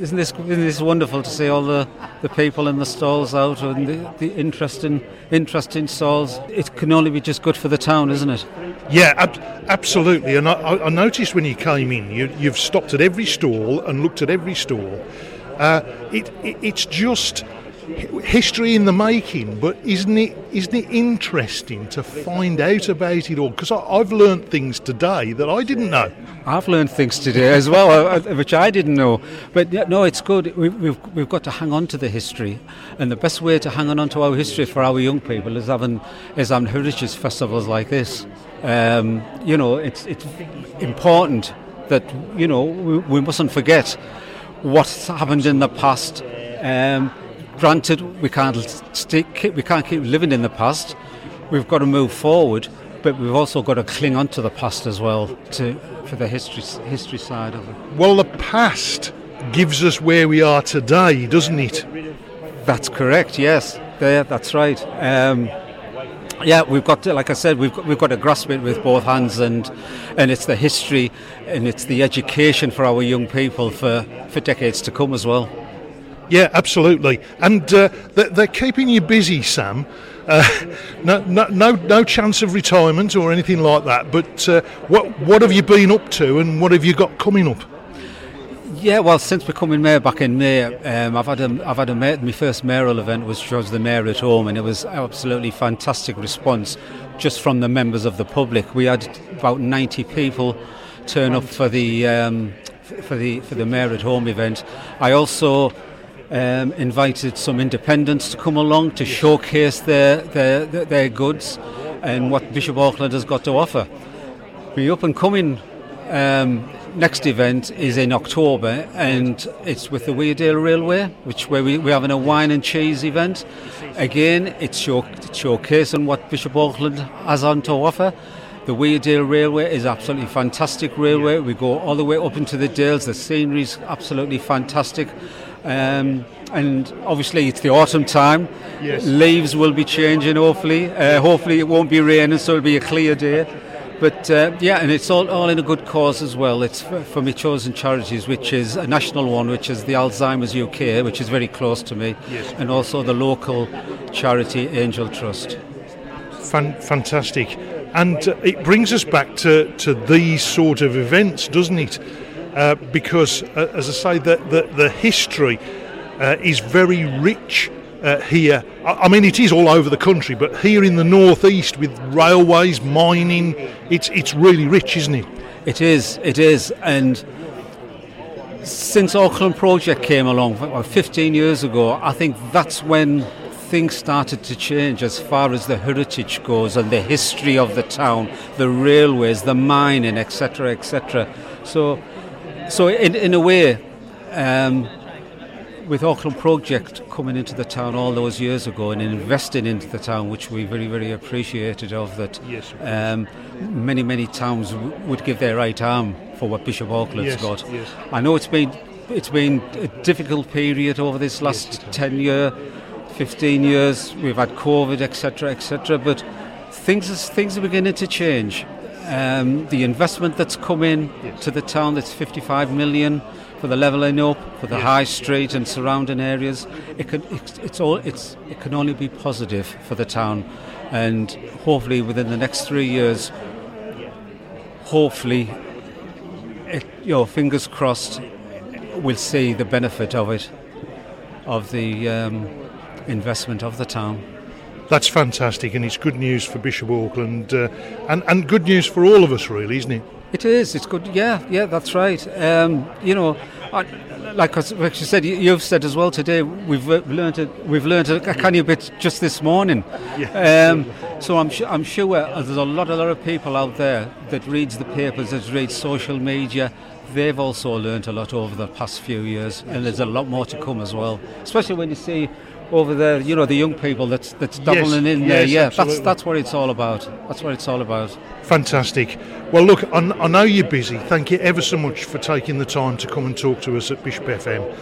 isn't this isn't this wonderful to see all the, the people in the stalls out and the, the interesting interesting stalls? It can only be just good for the town, isn't it? Yeah, ab- absolutely. And I, I noticed when you came in, you, you've stopped at every stall and looked at every stall. Uh, it, it, it's just history in the making, but isn't it isn't it interesting to find out about it all? Because I've learned things today that I didn't know. I've learned things today as well, uh, uh, which I didn't know. But yeah, no, it's good. We've, we've, we've got to hang on to the history, and the best way to hang on to our history for our young people is having is having heritage festivals like this. Um, you know, it's it's important that you know we, we mustn't forget what's happened in the past. Um, granted, we can't stick, we can't keep living in the past. We've got to move forward, but we've also got to cling on to the past as well to for the history history side of it. Well, the past gives us where we are today, doesn't it? That's correct. Yes, there. That's right. Um, yeah, we've got to, like I said, we've got, we've got to grasp it with both hands, and and it's the history and it's the education for our young people for, for decades to come as well. Yeah, absolutely. And uh, they're keeping you busy, Sam. Uh, no, no, no, no chance of retirement or anything like that. But uh, what what have you been up to, and what have you got coming up? Yeah, well, since becoming mayor back in May, um, I've had a, I've had a mayor, my first mayoral event was was the mayor at home, and it was absolutely fantastic response just from the members of the public. We had about 90 people turn up for the um, for the for the mayor at home event. I also um, invited some independents to come along to showcase their, their, their goods and what Bishop Auckland has got to offer. The up and coming um, next event is in October and it's with the Weardale Railway, which where we, we're having a wine and cheese event. Again, it's show, showcasing what Bishop Auckland has on to offer. The Weardale Railway is absolutely fantastic railway. We go all the way up into the Dales. The scenery is absolutely fantastic. Um, and obviously it's the autumn time. Yes. Leaves will be changing. Hopefully, uh, hopefully it won't be raining, so it'll be a clear day. But uh, yeah, and it's all, all in a good cause as well. It's for, for my chosen charities, which is a national one, which is the Alzheimer's UK, which is very close to me, yes. and also the local charity Angel Trust. Fan- fantastic. And uh, it brings us back to, to these sort of events, doesn't it? Uh, because, uh, as I say, the, the, the history uh, is very rich uh, here. I, I, mean, it is all over the country, but here in the northeast with railways, mining, it's, it's really rich, isn't it? It is, it is. And since Auckland Project came along 15 years ago, I think that's when things started to change as far as the heritage goes and the history of the town, the railways, the mining, etc., etc. So so, in, in a way, um, with Auckland Project coming into the town all those years ago and investing into the town, which we very, very appreciated of that. Yes, um, many, many towns w- would give their right arm for what Bishop Auckland's yes, got. Yes. I know it's been it's been a difficult period over this last yes, 10 year, 15 years. We've had COVID, etc., etc. But things is, things are beginning to change. Um, the investment that's come in yes. to the town, that's 55 million for the levelling up, for the yes. high street and surrounding areas. It can, it's, it's all, it's, it can only be positive for the town, and hopefully within the next three years, hopefully, it, you know, fingers crossed, we'll see the benefit of it, of the um, investment of the town that's fantastic, and it's good news for Bishop Auckland, uh, and and good news for all of us, really, isn't it? It is. It's good. Yeah, yeah, that's right. Um, you know, I, like, like you said, you've said as well today. We've learned a, we've learned a, a canny bit just this morning. Yeah. Um, so I'm sure I'm sure there's a lot a lot of people out there that reads the papers, that reads social media. They've also learned a lot over the past few years, and there's a lot more to come as well. Especially when you see over there, you know, the young people that's that's doubling yes, in there. Yes, yeah, absolutely. that's that's what it's all about. That's what it's all about. Fantastic. Well, look, I, I know you're busy. Thank you ever so much for taking the time to come and talk to us at Bishop FM.